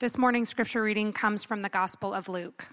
This morning's scripture reading comes from the Gospel of Luke.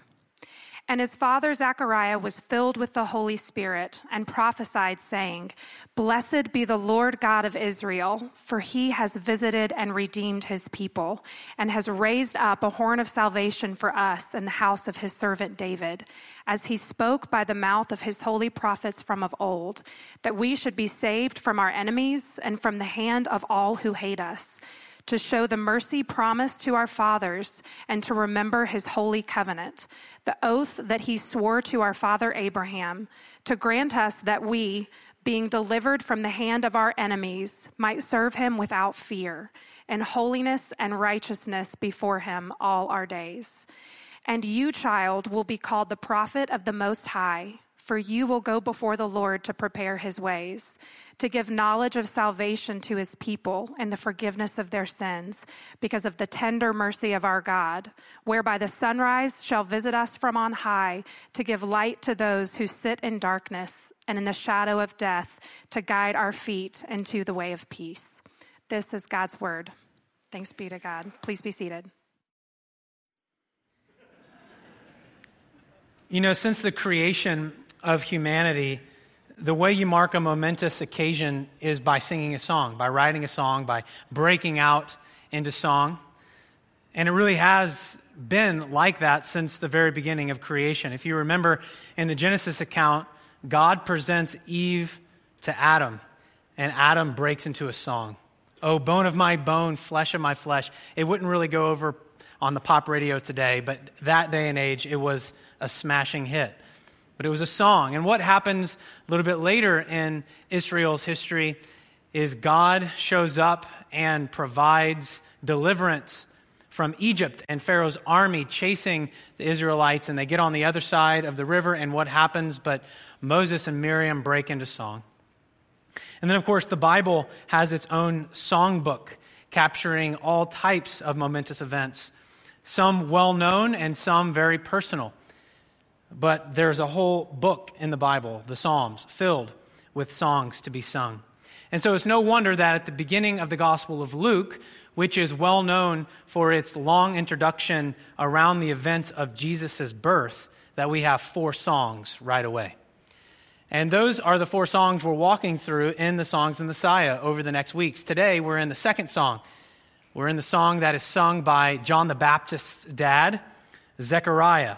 And his father Zechariah was filled with the Holy Spirit and prophesied, saying, Blessed be the Lord God of Israel, for he has visited and redeemed his people, and has raised up a horn of salvation for us in the house of his servant David, as he spoke by the mouth of his holy prophets from of old, that we should be saved from our enemies and from the hand of all who hate us to show the mercy promised to our fathers and to remember his holy covenant, the oath that he swore to our father Abraham, to grant us that we, being delivered from the hand of our enemies, might serve him without fear, in holiness and righteousness before him all our days. And you, child, will be called the prophet of the Most High for you will go before the Lord to prepare his ways, to give knowledge of salvation to his people and the forgiveness of their sins, because of the tender mercy of our God, whereby the sunrise shall visit us from on high, to give light to those who sit in darkness and in the shadow of death, to guide our feet into the way of peace. This is God's word. Thanks be to God. Please be seated. You know, since the creation of humanity, the way you mark a momentous occasion is by singing a song, by writing a song, by breaking out into song. And it really has been like that since the very beginning of creation. If you remember in the Genesis account, God presents Eve to Adam, and Adam breaks into a song. Oh, bone of my bone, flesh of my flesh. It wouldn't really go over on the pop radio today, but that day and age, it was a smashing hit but it was a song. And what happens a little bit later in Israel's history is God shows up and provides deliverance from Egypt and Pharaoh's army chasing the Israelites, and they get on the other side of the river, and what happens? But Moses and Miriam break into song. And then, of course, the Bible has its own songbook capturing all types of momentous events, some well known and some very personal. But there's a whole book in the Bible, the Psalms, filled with songs to be sung. And so it's no wonder that at the beginning of the Gospel of Luke, which is well known for its long introduction around the events of Jesus' birth, that we have four songs right away. And those are the four songs we're walking through in the Songs of Messiah over the next weeks. Today, we're in the second song. We're in the song that is sung by John the Baptist's dad, Zechariah.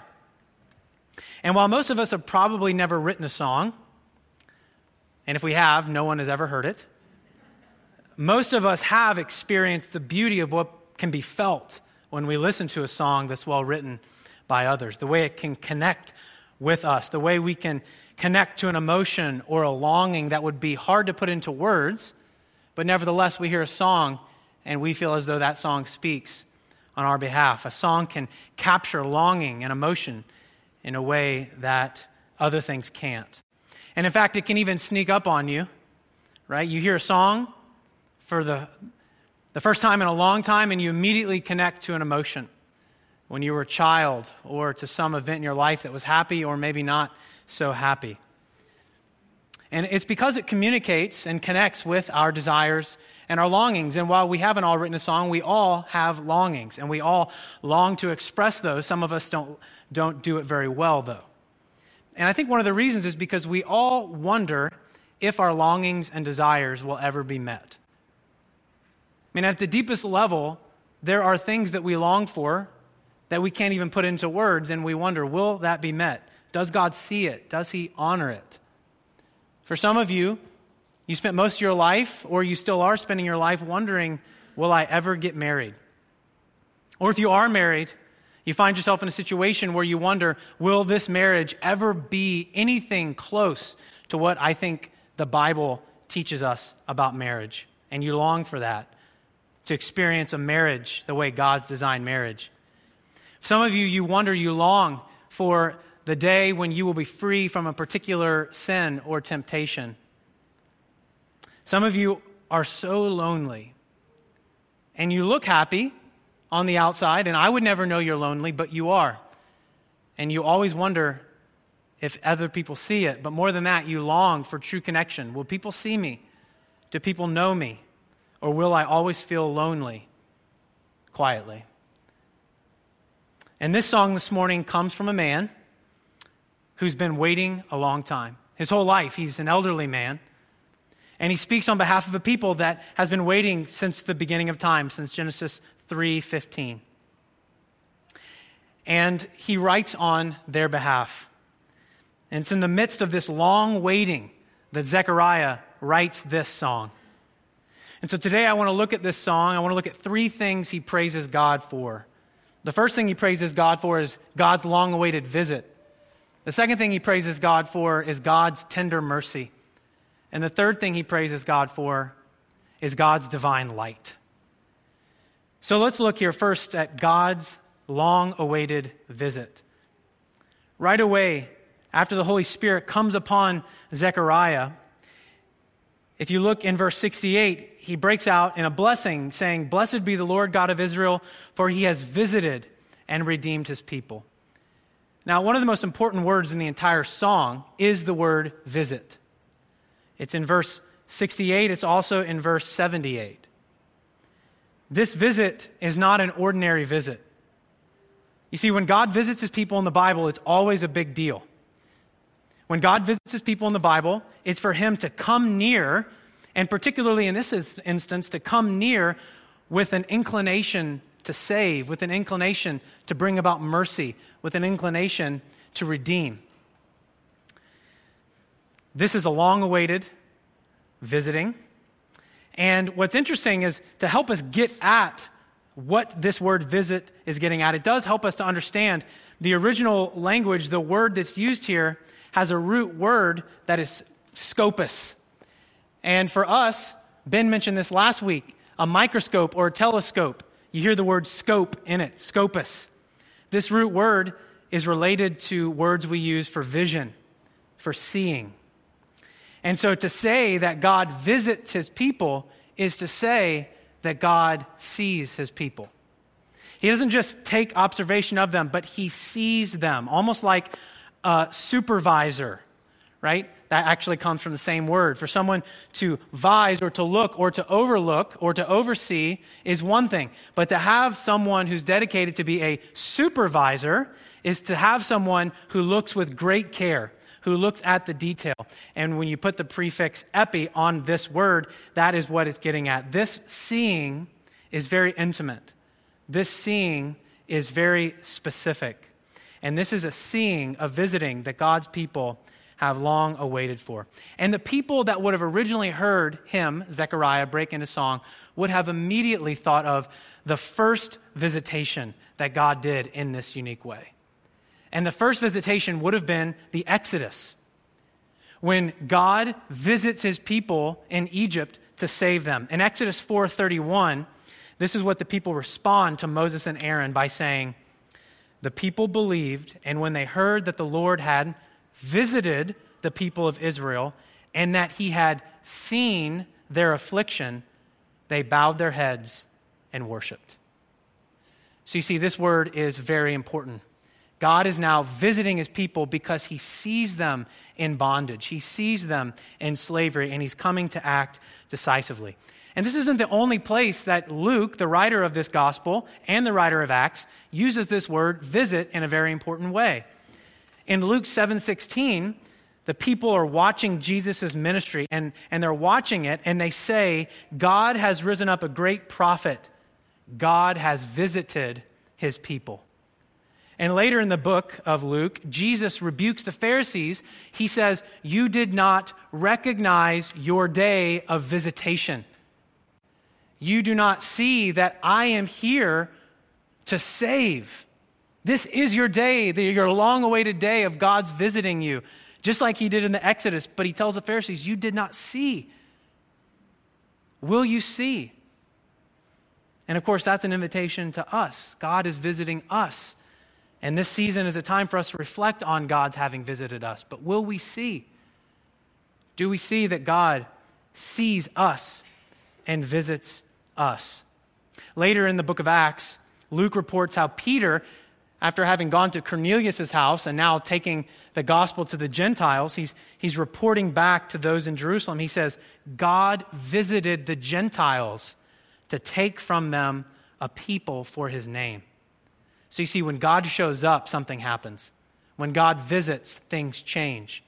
And while most of us have probably never written a song, and if we have, no one has ever heard it, most of us have experienced the beauty of what can be felt when we listen to a song that's well written by others, the way it can connect with us, the way we can connect to an emotion or a longing that would be hard to put into words, but nevertheless, we hear a song and we feel as though that song speaks on our behalf. A song can capture longing and emotion in a way that other things can't. And in fact, it can even sneak up on you, right? You hear a song for the, the first time in a long time, and you immediately connect to an emotion when you were a child or to some event in your life that was happy or maybe not so happy. And it's because it communicates and connects with our desires and our longings. And while we haven't all written a song, we all have longings and we all long to express those. Some of us don't don't do it very well, though. And I think one of the reasons is because we all wonder if our longings and desires will ever be met. I mean, at the deepest level, there are things that we long for that we can't even put into words, and we wonder, will that be met? Does God see it? Does He honor it? For some of you, you spent most of your life, or you still are spending your life wondering, will I ever get married? Or if you are married, you find yourself in a situation where you wonder, will this marriage ever be anything close to what I think the Bible teaches us about marriage? And you long for that, to experience a marriage the way God's designed marriage. Some of you, you wonder, you long for the day when you will be free from a particular sin or temptation. Some of you are so lonely and you look happy on the outside, and I would never know you're lonely, but you are. And you always wonder if other people see it. But more than that, you long for true connection. Will people see me? Do people know me? Or will I always feel lonely quietly? And this song this morning comes from a man who's been waiting a long time. His whole life, he's an elderly man. And he speaks on behalf of a people that has been waiting since the beginning of time, since Genesis 3:15. And he writes on their behalf. And it's in the midst of this long waiting that Zechariah writes this song. And so today I want to look at this song. I want to look at three things he praises God for. The first thing he praises God for is God's long awaited visit. The second thing he praises God for is God's tender mercy. And the third thing he praises God for is God's divine light. So let's look here first at God's long awaited visit. Right away, after the Holy Spirit comes upon Zechariah, if you look in verse 68, he breaks out in a blessing, saying, Blessed be the Lord God of Israel, for he has visited and redeemed his people. Now, one of the most important words in the entire song is the word visit. It's in verse 68, it's also in verse 78. This visit is not an ordinary visit. You see, when God visits his people in the Bible, it's always a big deal. When God visits his people in the Bible, it's for him to come near, and particularly in this instance, to come near with an inclination to save, with an inclination to bring about mercy, with an inclination to redeem. This is a long awaited visiting. And what's interesting is to help us get at what this word visit is getting at, it does help us to understand the original language, the word that's used here has a root word that is scopus. And for us, Ben mentioned this last week a microscope or a telescope. You hear the word scope in it, scopus. This root word is related to words we use for vision, for seeing. And so to say that God visits his people is to say that God sees his people. He doesn't just take observation of them, but he sees them, almost like a supervisor, right? That actually comes from the same word. For someone to vise or to look or to overlook or to oversee is one thing. But to have someone who's dedicated to be a supervisor is to have someone who looks with great care, who looks at the detail. And when you put the prefix epi on this word, that is what it's getting at. This seeing is very intimate. This seeing is very specific. And this is a seeing, a visiting that God's people have long awaited for. And the people that would have originally heard him, Zechariah, break into song, would have immediately thought of the first visitation that God did in this unique way. And the first visitation would have been the Exodus, when God visits his people in Egypt to save them. In Exodus 4:31, this is what the people respond to Moses and Aaron by saying, the people believed, and when they heard that the Lord had visited the people of Israel and that he had seen their affliction, they bowed their heads and worshiped. So you see, this word is very important. God is now visiting his people because he sees them in bondage. He sees them in slavery, and he's coming to act decisively. And this isn't the only place that Luke, the writer of this gospel, and the writer of Acts, uses this word visit in a very important way. In Luke 7:16, the people are watching Jesus' ministry and, and they're watching it and they say, God has risen up a great prophet. God has visited his people. And later in the book of Luke, Jesus rebukes the Pharisees. He says, You did not recognize your day of visitation you do not see that I am here to save. This is your day, your long awaited day of God's visiting you, just like he did in the Exodus. But he tells the Pharisees, You did not see. Will you see? And of course, that's an invitation to us. God is visiting us. And this season is a time for us to reflect on God's having visited us. But will we see? Do we see that God sees us and visits us. Later in the book of Acts, Luke reports how Peter, after having gone to Cornelius' house and now taking the gospel to the Gentiles, he's, he's reporting back to those in Jerusalem. He says, God visited the Gentiles to take from them a people for his name. So you see, when God shows up, something happens. When God visits, things change.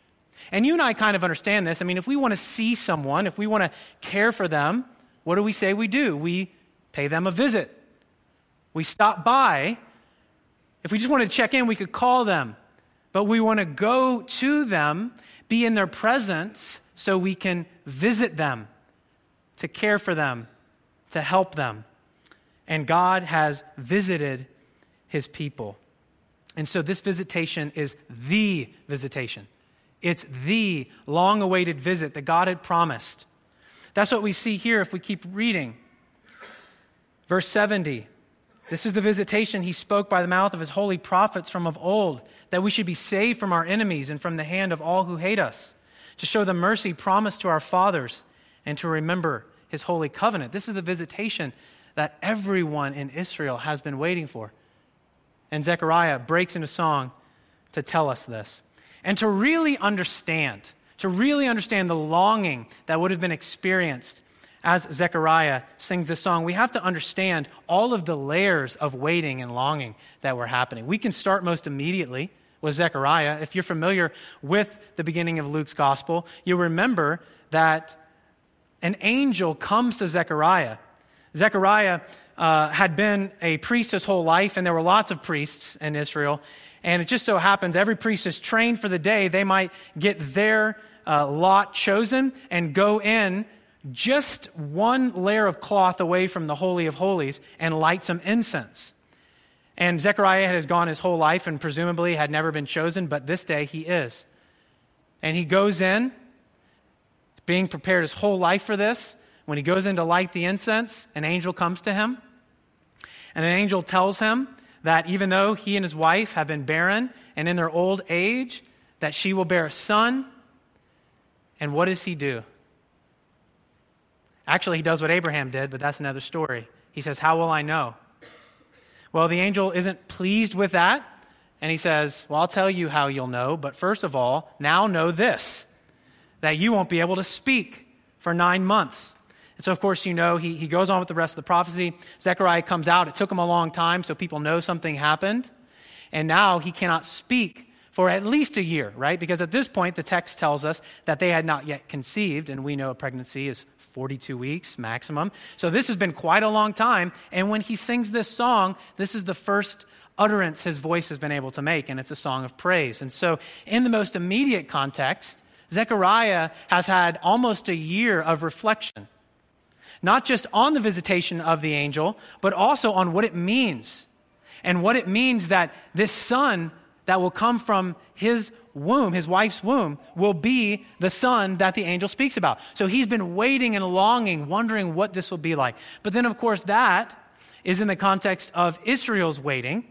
And you and I kind of understand this. I mean, if we want to see someone, if we want to care for them, what do we say we do? We pay them a visit. We stop by. If we just want to check in, we could call them. But we want to go to them, be in their presence, so we can visit them, to care for them, to help them. And God has visited his people. And so this visitation is the visitation. It's the long awaited visit that God had promised. That's what we see here if we keep reading. Verse 70 This is the visitation he spoke by the mouth of his holy prophets from of old, that we should be saved from our enemies and from the hand of all who hate us, to show the mercy promised to our fathers, and to remember his holy covenant. This is the visitation that everyone in Israel has been waiting for. And Zechariah breaks into song to tell us this. And to really understand, to really understand the longing that would have been experienced as Zechariah sings this song, we have to understand all of the layers of waiting and longing that were happening. We can start most immediately with Zechariah. If you're familiar with the beginning of Luke's gospel, you'll remember that an angel comes to Zechariah. Zechariah uh, had been a priest his whole life, and there were lots of priests in Israel. And it just so happens every priest is trained for the day. They might get their uh, lot chosen and go in just one layer of cloth away from the Holy of Holies and light some incense. And Zechariah has gone his whole life and presumably had never been chosen, but this day he is. And he goes in, being prepared his whole life for this. When he goes in to light the incense, an angel comes to him. And an angel tells him that even though he and his wife have been barren and in their old age, that she will bear a son. And what does he do? Actually, he does what Abraham did, but that's another story. He says, How will I know? Well, the angel isn't pleased with that. And he says, Well, I'll tell you how you'll know. But first of all, now know this that you won't be able to speak for nine months. And so, of course, you know, he, he goes on with the rest of the prophecy. Zechariah comes out. It took him a long time, so people know something happened. And now he cannot speak for at least a year, right? Because at this point, the text tells us that they had not yet conceived, and we know a pregnancy is 42 weeks maximum. So this has been quite a long time. And when he sings this song, this is the first utterance his voice has been able to make, and it's a song of praise. And so, in the most immediate context, Zechariah has had almost a year of reflection not just on the visitation of the angel, but also on what it means. And what it means that this son that will come from his womb, his wife's womb, will be the son that the angel speaks about. So he's been waiting and longing, wondering what this will be like. But then, of course, that is in the context of Israel's waiting.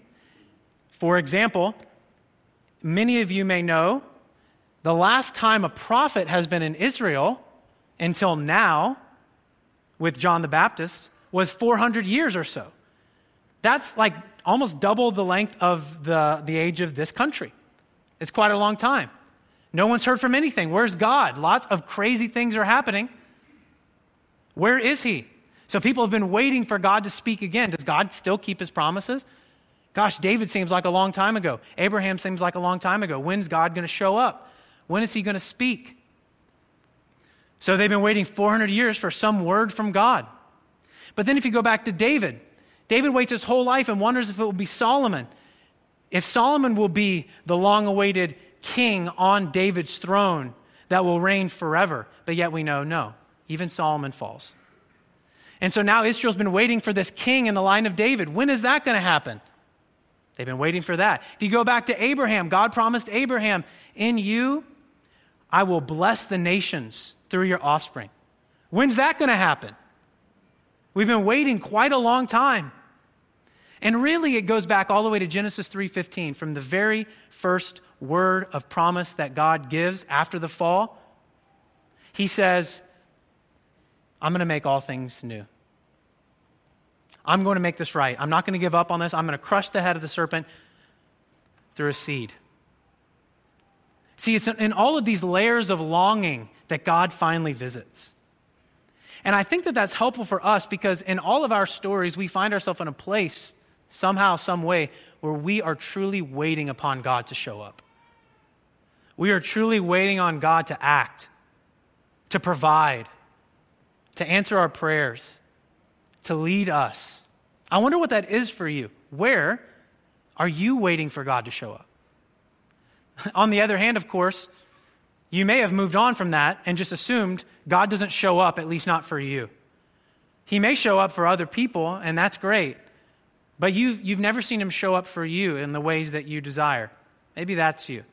For example, many of you may know the last time a prophet has been in Israel until now with John the Baptist was 400 years or so. That's like almost double the length of the, the age of this country. It's quite a long time. No one's heard from anything. Where's God? Lots of crazy things are happening. Where is He? So people have been waiting for God to speak again. Does God still keep His promises? Gosh, David seems like a long time ago. Abraham seems like a long time ago. When's God going to show up? When is He going to speak? So they've been waiting 400 years for some word from God. But then if you go back to David, David waits his whole life and wonders if it will be Solomon. If Solomon will be the long awaited king on David's throne that will reign forever. But yet we know no, even Solomon falls. And so now Israel's been waiting for this king in the line of David. When is that going to happen? They've been waiting for that. If you go back to Abraham, God promised Abraham, In you I will bless the nations through your offspring. When's that going to happen? We've been waiting quite a long time. And really it goes back all the way to Genesis 3:15 from the very first word of promise that God gives after the fall. He says, I'm going to make all things new. I'm going to make this right. I'm not going to give up on this. I'm going to crush the head of the serpent through a seed. See, it's in all of these layers of longing that God finally visits. And I think that that's helpful for us because in all of our stories, we find ourselves in a place, somehow, some way, where we are truly waiting upon God to show up. We are truly waiting on God to act, to provide, to answer our prayers, to lead us. I wonder what that is for you. Where are you waiting for God to show up? on the other hand, of course, you may have moved on from that and just assumed God doesn't show up, at least not for you. He may show up for other people, and that's great. But you've, you've never seen him show up for you in the ways that you desire. Maybe that's you.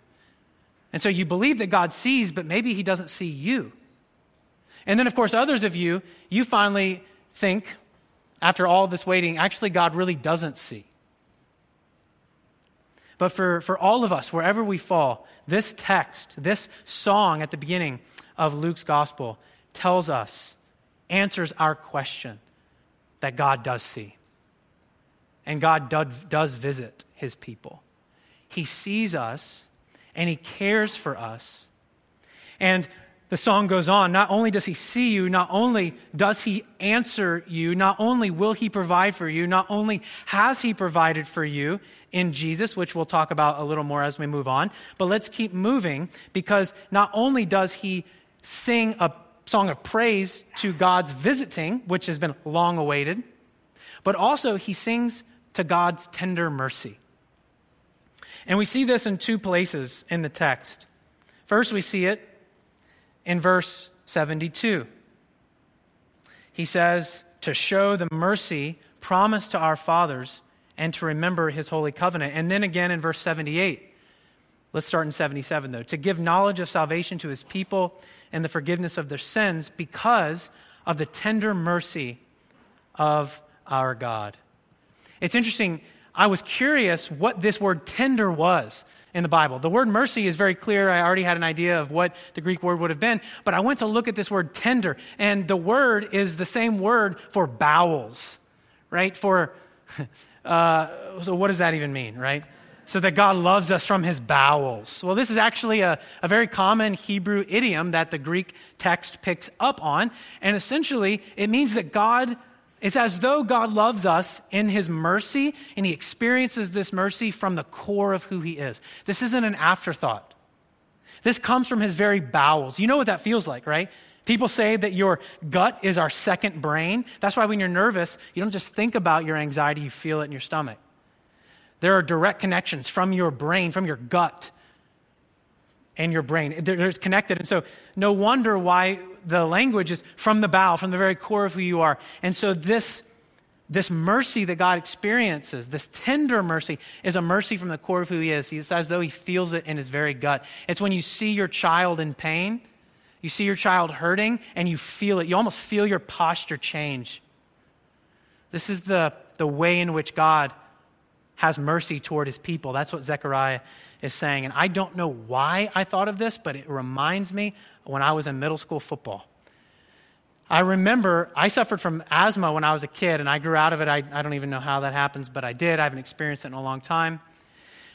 And so you believe that God sees, but maybe he doesn't see you. And then, of course, others of you, you finally think, after all this waiting, actually, God really doesn't see. But for, for all of us, wherever we fall, this text, this song at the beginning of Luke's gospel tells us, answers our question that God does see. And God does visit his people. He sees us and he cares for us. And the song goes on. Not only does he see you, not only does he answer you, not only will he provide for you, not only has he provided for you in Jesus, which we'll talk about a little more as we move on, but let's keep moving because not only does he sing a song of praise to God's visiting, which has been long awaited, but also he sings to God's tender mercy. And we see this in two places in the text. First, we see it in verse 72. He says, to show the mercy promised to our fathers and to remember his holy covenant. And then again in verse 78. Let's start in 77, though. To give knowledge of salvation to his people and the forgiveness of their sins because of the tender mercy of our God. It's interesting. I was curious what this word tender was in the Bible. The word mercy is very clear. I already had an idea of what the Greek word would have been, but I went to look at this word tender, and the word is the same word for bowels, right? For, uh, so what does that even mean, right? So that God loves us from his bowels. Well, this is actually a, a very common Hebrew idiom that the Greek text picks up on, and essentially it means that God it's as though God loves us in his mercy, and he experiences this mercy from the core of who he is. This isn't an afterthought. This comes from his very bowels. You know what that feels like, right? People say that your gut is our second brain. That's why when you're nervous, you don't just think about your anxiety, you feel it in your stomach. There are direct connections from your brain, from your gut, and your brain. They're connected. And so, no wonder why the language is from the bow, from the very core of who you are. And so this, this mercy that God experiences, this tender mercy, is a mercy from the core of who He is. It's as though He feels it in His very gut. It's when you see your child in pain, you see your child hurting, and you feel it. You almost feel your posture change. This is the, the way in which God has mercy toward His people. That's what Zechariah is saying. And I don't know why I thought of this, but it reminds me when I was in middle school football. I remember I suffered from asthma when I was a kid, and I grew out of it. I, I don't even know how that happens, but I did. I haven't experienced it in a long time.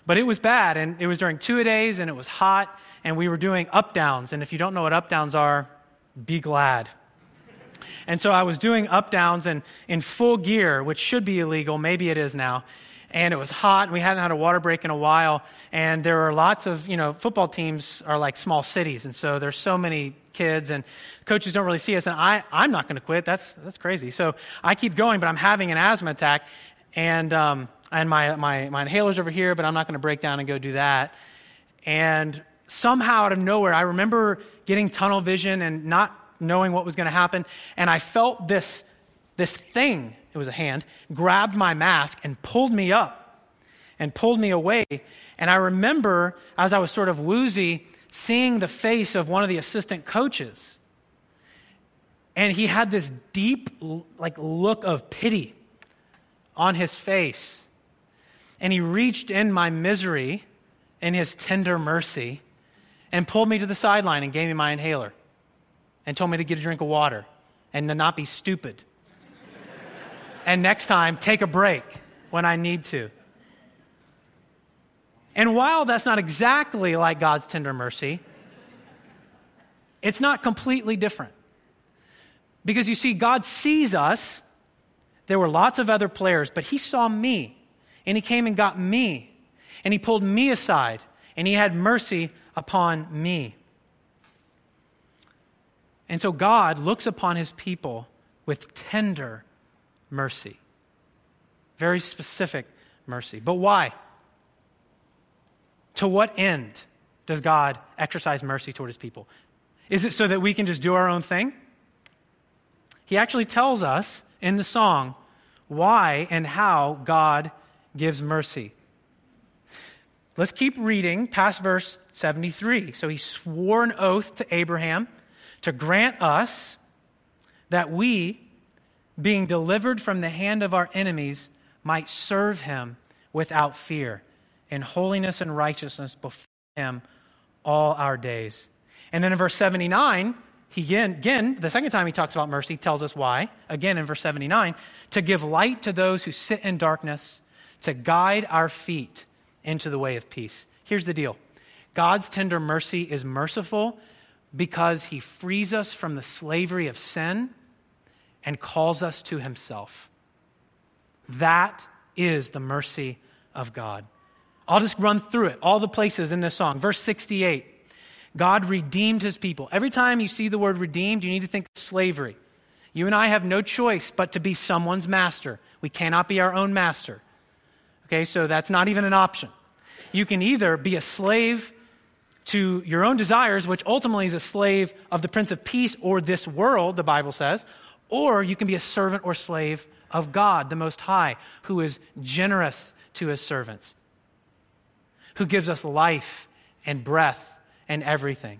But it was bad, and it was during two days, and it was hot, and we were doing up downs. And if you don't know what up downs are, be glad. And so I was doing up downs and in full gear, which should be illegal. Maybe it is now and it was hot and we hadn't had a water break in a while and there were lots of you know football teams are like small cities and so there's so many kids and coaches don't really see us and I, i'm not going to quit. That's, that's crazy. So i keep going but i'm having an asthma attack and, um, and my, my, my inhaler's over here but i'm not going to break down and go do that. And somehow out of nowhere i remember getting tunnel vision and not knowing what was going to happen and i felt this this thing it was a hand, grabbed my mask and pulled me up and pulled me away. And I remember, as I was sort of woozy, seeing the face of one of the assistant coaches. And he had this deep, like, look of pity on his face. And he reached in my misery in his tender mercy and pulled me to the sideline and gave me my inhaler and told me to get a drink of water and to not be stupid and next time, take a break when I need to. And while that's not exactly like God's tender mercy, it's not completely different. Because you see, God sees us. There were lots of other players, but He saw me. and he came and got me, and he pulled me aside, and he had mercy upon me. And so God looks upon his people with tender mercy. Very specific mercy. But why? To what end does God exercise mercy toward his people? Is it so that we can just do our own thing? He actually tells us in the song why and how God gives mercy. Let's keep reading past verse 73. So he swore an oath to Abraham to grant us that we, being delivered from the hand of our enemies, might serve him without fear in holiness and righteousness before him all our days. And then in verse 79, he again, again, the second time he talks about mercy, tells us why. Again in verse 79, to give light to those who sit in darkness, to guide our feet into the way of peace. Here's the deal God's tender mercy is merciful because he frees us from the slavery of sin and calls us to himself. That is the mercy of God. I'll just run through it, all the places in this song. Verse 68 God redeemed his people. Every time you see the word redeemed, you need to think of slavery. You and I have no choice but to be someone's master. We cannot be our own master. Okay, so that's not even an option. You can either be a slave to your own desires, which ultimately is a slave of the Prince of Peace or this world, the Bible says, or you can be a servant or slave of God, the Most High, who is generous to his servants, who gives us life and breath and everything.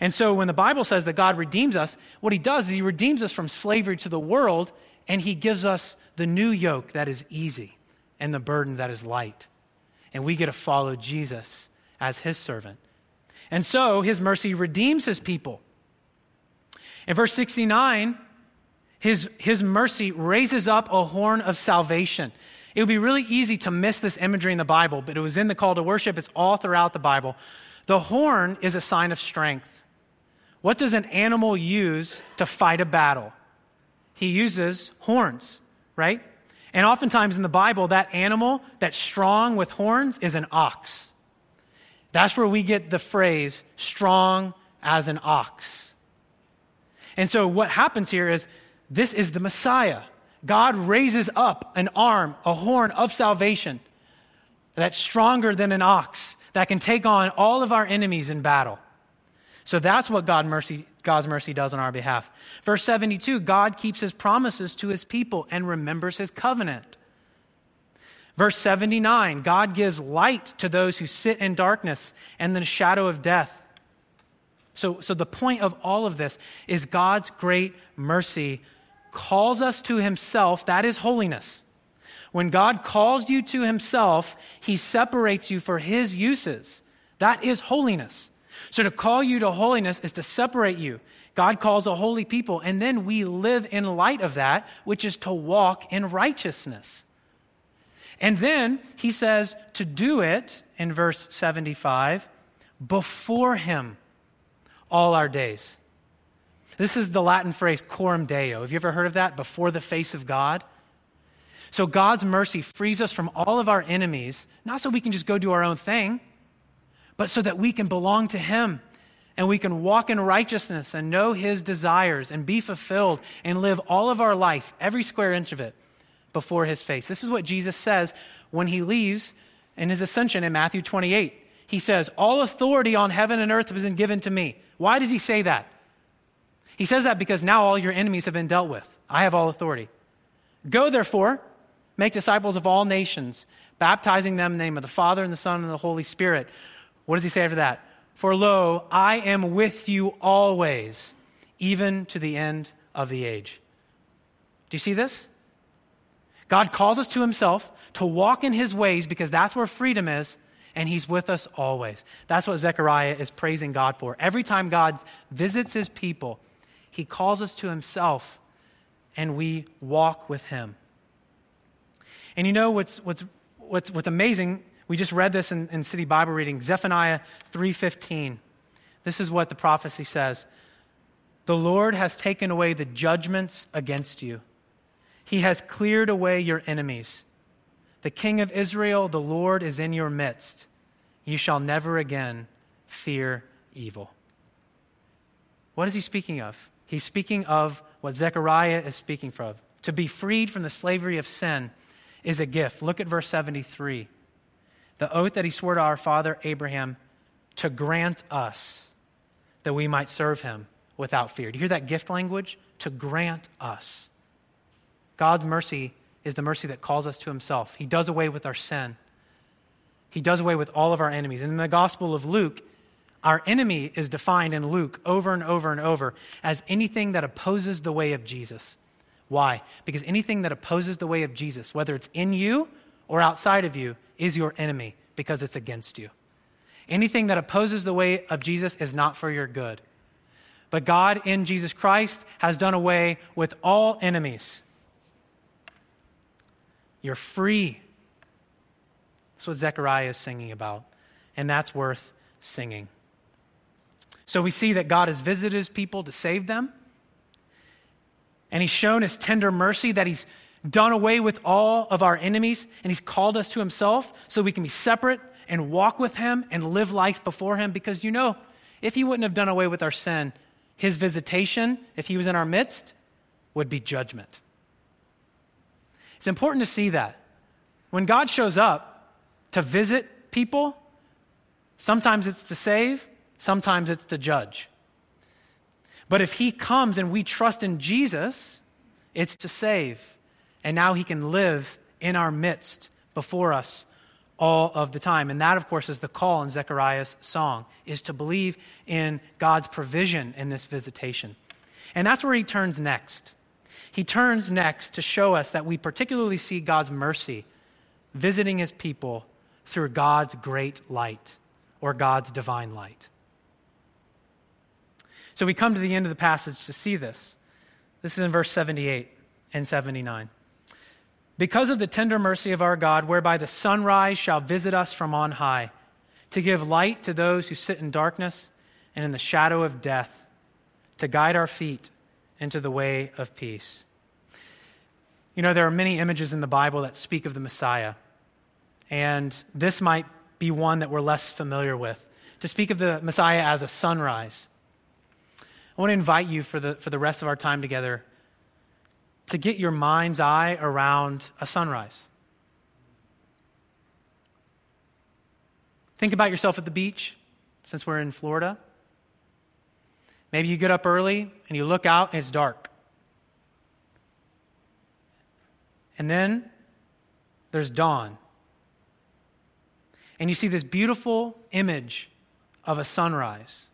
And so when the Bible says that God redeems us, what he does is he redeems us from slavery to the world and he gives us the new yoke that is easy and the burden that is light. And we get to follow Jesus as his servant. And so his mercy redeems his people. In verse 69, his, his mercy raises up a horn of salvation. It would be really easy to miss this imagery in the Bible, but it was in the call to worship. It's all throughout the Bible. The horn is a sign of strength. What does an animal use to fight a battle? He uses horns, right? And oftentimes in the Bible, that animal that's strong with horns is an ox. That's where we get the phrase strong as an ox. And so what happens here is this is the Messiah. God raises up an arm, a horn of salvation that's stronger than an ox that can take on all of our enemies in battle. So that's what God mercy, God's mercy does on our behalf. Verse 72 God keeps his promises to his people and remembers his covenant. Verse 79 God gives light to those who sit in darkness and the shadow of death. So, so the point of all of this is God's great mercy calls us to himself, that is holiness. When God calls you to himself, he separates you for his uses. That is holiness. So to call you to holiness is to separate you. God calls a holy people, and then we live in light of that, which is to walk in righteousness. And then he says to do it in verse 75 before him all our days. This is the Latin phrase coram deo. Have you ever heard of that? Before the face of God? So God's mercy frees us from all of our enemies, not so we can just go do our own thing, but so that we can belong to Him and we can walk in righteousness and know His desires and be fulfilled and live all of our life, every square inch of it, before His face. This is what Jesus says when He leaves in His ascension in Matthew 28. He says, All authority on heaven and earth has been given to me. Why does He say that? He says that because now all your enemies have been dealt with. I have all authority. Go, therefore, make disciples of all nations, baptizing them in the name of the Father and the Son and the Holy Spirit. What does he say after that? For lo, I am with you always, even to the end of the age. Do you see this? God calls us to himself to walk in his ways because that's where freedom is, and he's with us always. That's what Zechariah is praising God for. Every time God visits his people, he calls us to himself and we walk with him. And you know what's, what's, what's, what's amazing? We just read this in, in City Bible reading, Zephaniah 3.15. This is what the prophecy says. The Lord has taken away the judgments against you. He has cleared away your enemies. The King of Israel, the Lord, is in your midst. You shall never again fear evil. What is he speaking of? He's speaking of what Zechariah is speaking of. To be freed from the slavery of sin is a gift. Look at verse 73. The oath that he swore to our father Abraham to grant us that we might serve him without fear. Do you hear that gift language? To grant us. God's mercy is the mercy that calls us to himself. He does away with our sin, he does away with all of our enemies. And in the Gospel of Luke, our enemy is defined in Luke over and over and over as anything that opposes the way of Jesus. Why? Because anything that opposes the way of Jesus, whether it's in you or outside of you, is your enemy because it's against you. Anything that opposes the way of Jesus is not for your good. But God in Jesus Christ has done away with all enemies. You're free. That's what Zechariah is singing about, and that's worth singing. So we see that God has visited his people to save them, and he's shown his tender mercy that he's done away with all of our enemies, and he's called us to himself so we can be separate and walk with him and live life before him. Because you know, if he wouldn't have done away with our sin, his visitation, if he was in our midst, would be judgment. It's important to see that. When God shows up to visit people, sometimes it's to save, sometimes it's to judge. But if He comes and we trust in Jesus, it's to save. And now He can live in our midst before us all of the time. And that, of course, is the call in Zechariah's song, is to believe in God's provision in this visitation. And that's where he turns next he turns next to show us that we particularly see God's mercy visiting his people through God's great light or God's divine light. So we come to the end of the passage to see this. This is in verse 78 and 79. Because of the tender mercy of our God, whereby the sunrise shall visit us from on high, to give light to those who sit in darkness and in the shadow of death, to guide our feet into the way of peace. You know, there are many images in the Bible that speak of the Messiah, and this might be one that we're less familiar with. To speak of the Messiah as a sunrise. I want to invite you for the, for the rest of our time together to get your mind's eye around a sunrise. Think about yourself at the beach, since we're in Florida. Maybe you get up early and you look out and it's dark. And then there's dawn. And you see this beautiful image of a sunrise.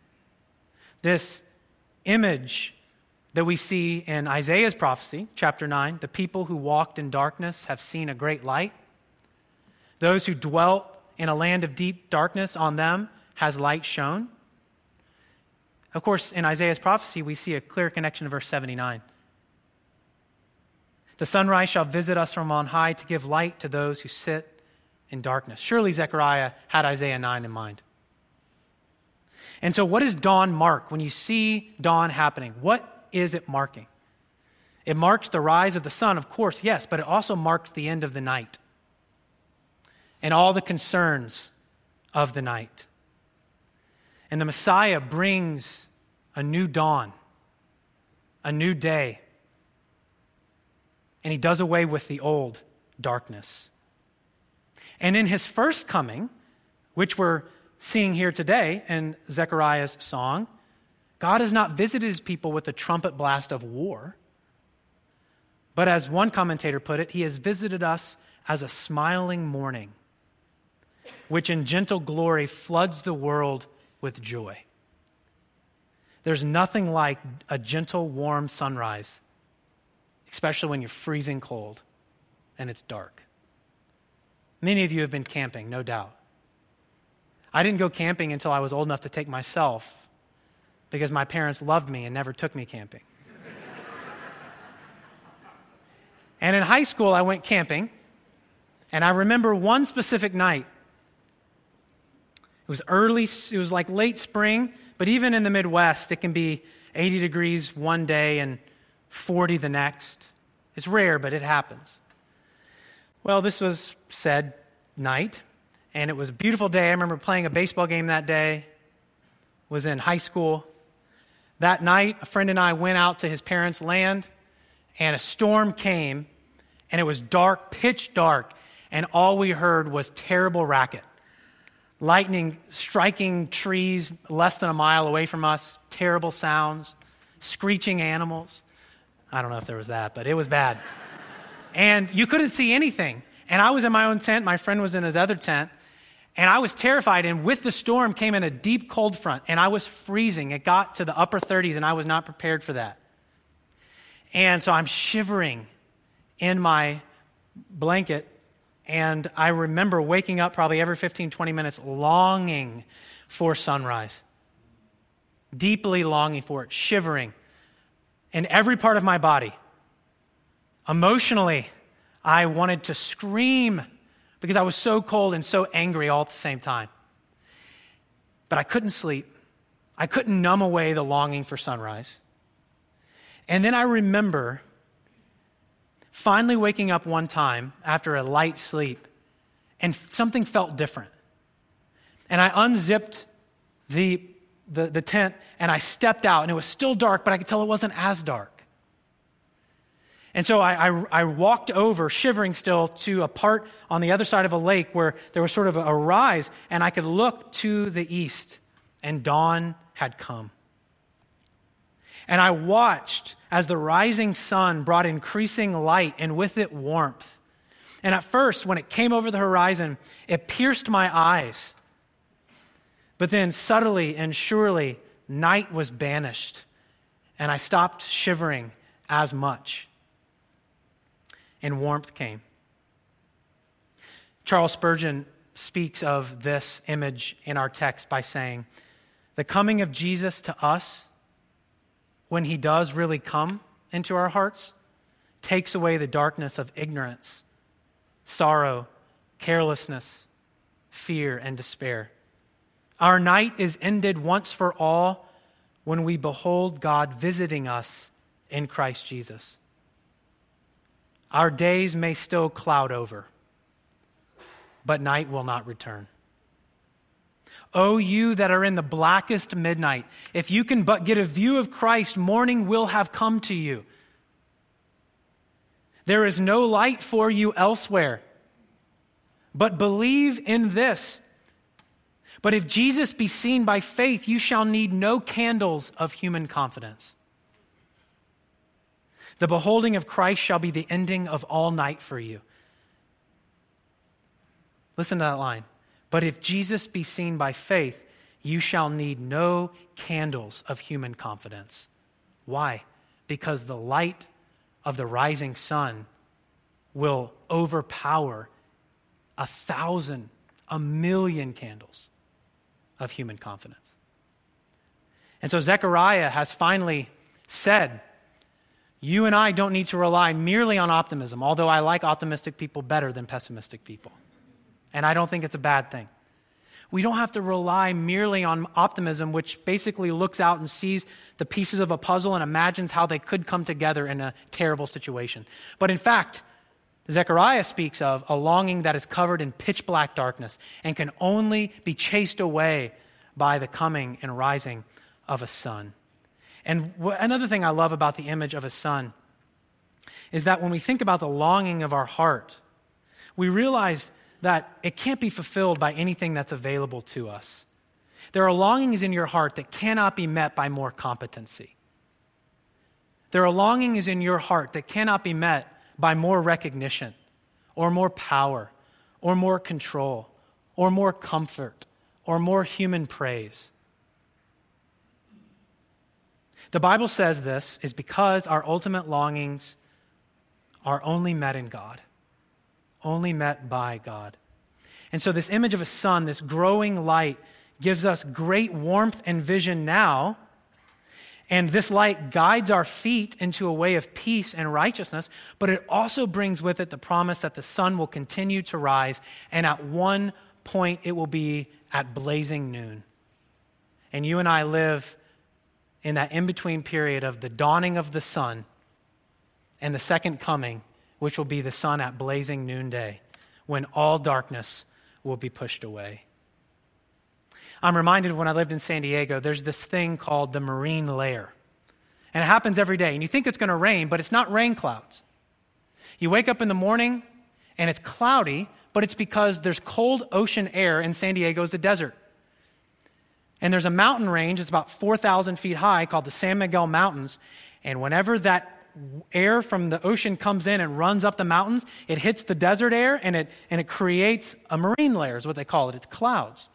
This image that we see in Isaiah's prophecy, chapter 9 the people who walked in darkness have seen a great light. Those who dwelt in a land of deep darkness, on them has light shone. Of course, in Isaiah's prophecy, we see a clear connection to verse 79. The sunrise shall visit us from on high to give light to those who sit in darkness. Surely Zechariah had Isaiah 9 in mind. And so, what does dawn mark when you see dawn happening? What is it marking? It marks the rise of the sun, of course, yes, but it also marks the end of the night and all the concerns of the night. And the Messiah brings a new dawn, a new day. And he does away with the old darkness. And in his first coming, which we're seeing here today in Zechariah's song, God has not visited his people with a trumpet blast of war. But as one commentator put it, he has visited us as a smiling morning, which in gentle glory floods the world with joy. There's nothing like a gentle, warm sunrise, especially when you're freezing cold and it's dark. Many of you have been camping, no doubt. I didn't go camping until I was old enough to take myself because my parents loved me and never took me camping. and in high school, I went camping, and I remember one specific night it was early, it was like late spring, but even in the Midwest, it can be 80 degrees one day and 40 the next. It's rare, but it happens. Well, this was said night, and it was a beautiful day. I remember playing a baseball game that day, was in high school. That night, a friend and I went out to his parents' land, and a storm came, and it was dark, pitch dark, and all we heard was terrible racket. Lightning striking trees less than a mile away from us, terrible sounds, screeching animals. I don't know if there was that, but it was bad. and you couldn't see anything. And I was in my own tent, my friend was in his other tent, and I was terrified. And with the storm came in a deep cold front, and I was freezing. It got to the upper 30s, and I was not prepared for that. And so I'm shivering in my blanket, and I remember waking up probably every 15, 20 minutes, longing for sunrise, deeply longing for it, shivering in every part of my body. Emotionally, I wanted to scream because I was so cold and so angry all at the same time. But I couldn't sleep. I couldn't numb away the longing for sunrise. And then I remember finally waking up one time after a light sleep and something felt different. And I unzipped the, the, the, tent and I stepped out, and it was still dark, but I could tell it wasn't as dark. And so I, I, I, walked over, shivering still, to a part on the other side of a lake where there was sort of a, a rise, and I could look to the east, and dawn had come. And I watched as the rising sun brought increasing light and with it warmth. And at first, when it came over the horizon, it pierced my eyes. But then, subtly and surely, night was banished, and I stopped shivering as much and warmth came. Charles Spurgeon speaks of this image in our text by saying, The coming of Jesus to us, when he does really come into our hearts, takes away the darkness of ignorance, sorrow, carelessness, fear, and despair. Our night is ended once for all when we behold God visiting us in Christ Jesus. Our days may still cloud over, but night will not return. O you that are in the blackest midnight, if you can but get a view of Christ, morning will have come to you. There is no light for you elsewhere, but believe in this. But if Jesus be seen by faith, you shall need no candles of human confidence. The beholding of Christ shall be the ending of all night for you. Listen to that line. But if Jesus be seen by faith, you shall need no candles of human confidence. Why? Because the light of the rising sun will overpower a thousand, a million candles of human confidence. And so Zechariah has finally said, you and I don't need to rely merely on optimism, although I like optimistic people better than pessimistic people. And I don't think it's a bad thing. We don't have to rely merely on optimism, which basically looks out and sees the pieces of a puzzle and imagines how they could come together in a terrible situation. But in fact, Zechariah speaks of a longing that is covered in pitch black darkness and can only be chased away by the coming and rising of a sun. And another thing I love about the image of a sun is that when we think about the longing of our heart, we realize that it can't be fulfilled by anything that's available to us. There are longings in your heart that cannot be met by more competency. There are longings in your heart that cannot be met by more recognition, or more power, or more control, or more comfort, or more human praise. The Bible says this is because our ultimate longings are only met in God, only met by God. And so, this image of a sun, this growing light, gives us great warmth and vision now. And this light guides our feet into a way of peace and righteousness, but it also brings with it the promise that the sun will continue to rise, and at one point it will be at blazing noon. And you and I live in that in between period of the dawning of the sun and the second coming which will be the sun at blazing noonday, when all darkness will be pushed away. I'm reminded when I lived in San Diego, there's this thing called the marine layer. And it happens every day. And you think it's going to rain, but it's not rain clouds. You wake up in the morning and it's cloudy, but it's because there's cold ocean air in San Diego's the desert. And there's a mountain range, it's about 4,000 feet high, called the San Miguel Mountains. And whenever that air from the ocean comes in and runs up the mountains, it hits the desert air and it, and it creates a marine layer, is what they call it. It's clouds.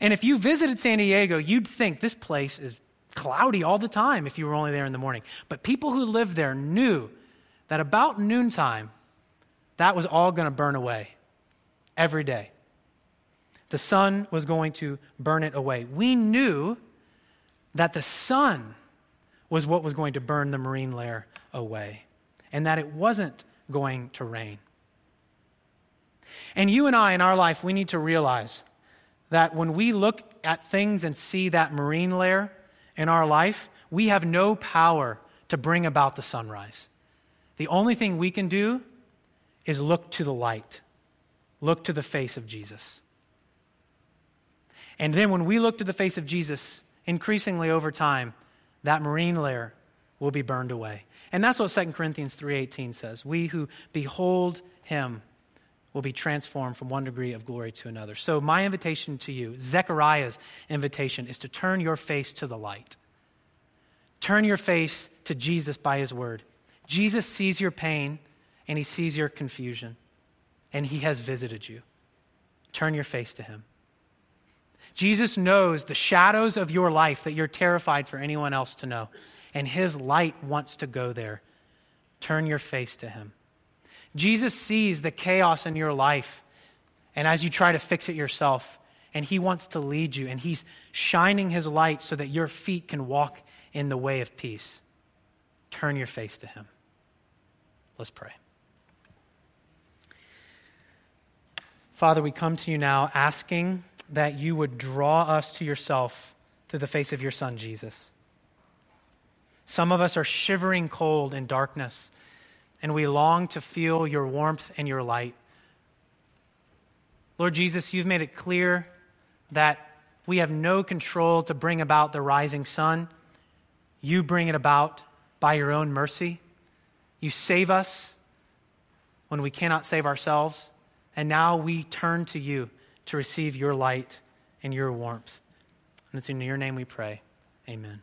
And if you visited San Diego, you'd think this place is cloudy all the time if you were only there in the morning. But people who lived there knew that about noontime, that was all going to burn away every day. The sun was going to burn it away. We knew that the sun was what was going to burn the marine layer away and that it wasn't going to rain. And you and I in our life, we need to realize that when we look at things and see that marine layer in our life, we have no power to bring about the sunrise. The only thing we can do is look to the light, look to the face of Jesus. And then when we look to the face of Jesus, increasingly over time, that marine layer will be burned away. And that's what 2 Corinthians 3:18 says. We who behold him will be transformed from one degree of glory to another. So, my invitation to you, Zechariah's invitation, is to turn your face to the light. Turn your face to Jesus by his word. Jesus sees your pain and he sees your confusion, and he has visited you. Turn your face to him. Jesus knows the shadows of your life that you're terrified for anyone else to know, and his light wants to go there. Turn your face to him. Jesus sees the chaos in your life, and as you try to fix it yourself, and He wants to lead you, and He's shining His light so that your feet can walk in the way of peace. Turn your face to Him. Let's pray. Father, we come to you now asking that you would draw us to yourself through the face of your Son, Jesus. Some of us are shivering cold in darkness and we long to feel your warmth and your light. Lord Jesus, you've made it clear that we have no control to bring about the rising sun. You bring it about by your own mercy. You save us when we cannot save ourselves. And now we turn to you to receive your light and your warmth. And it's in your name we pray. Amen.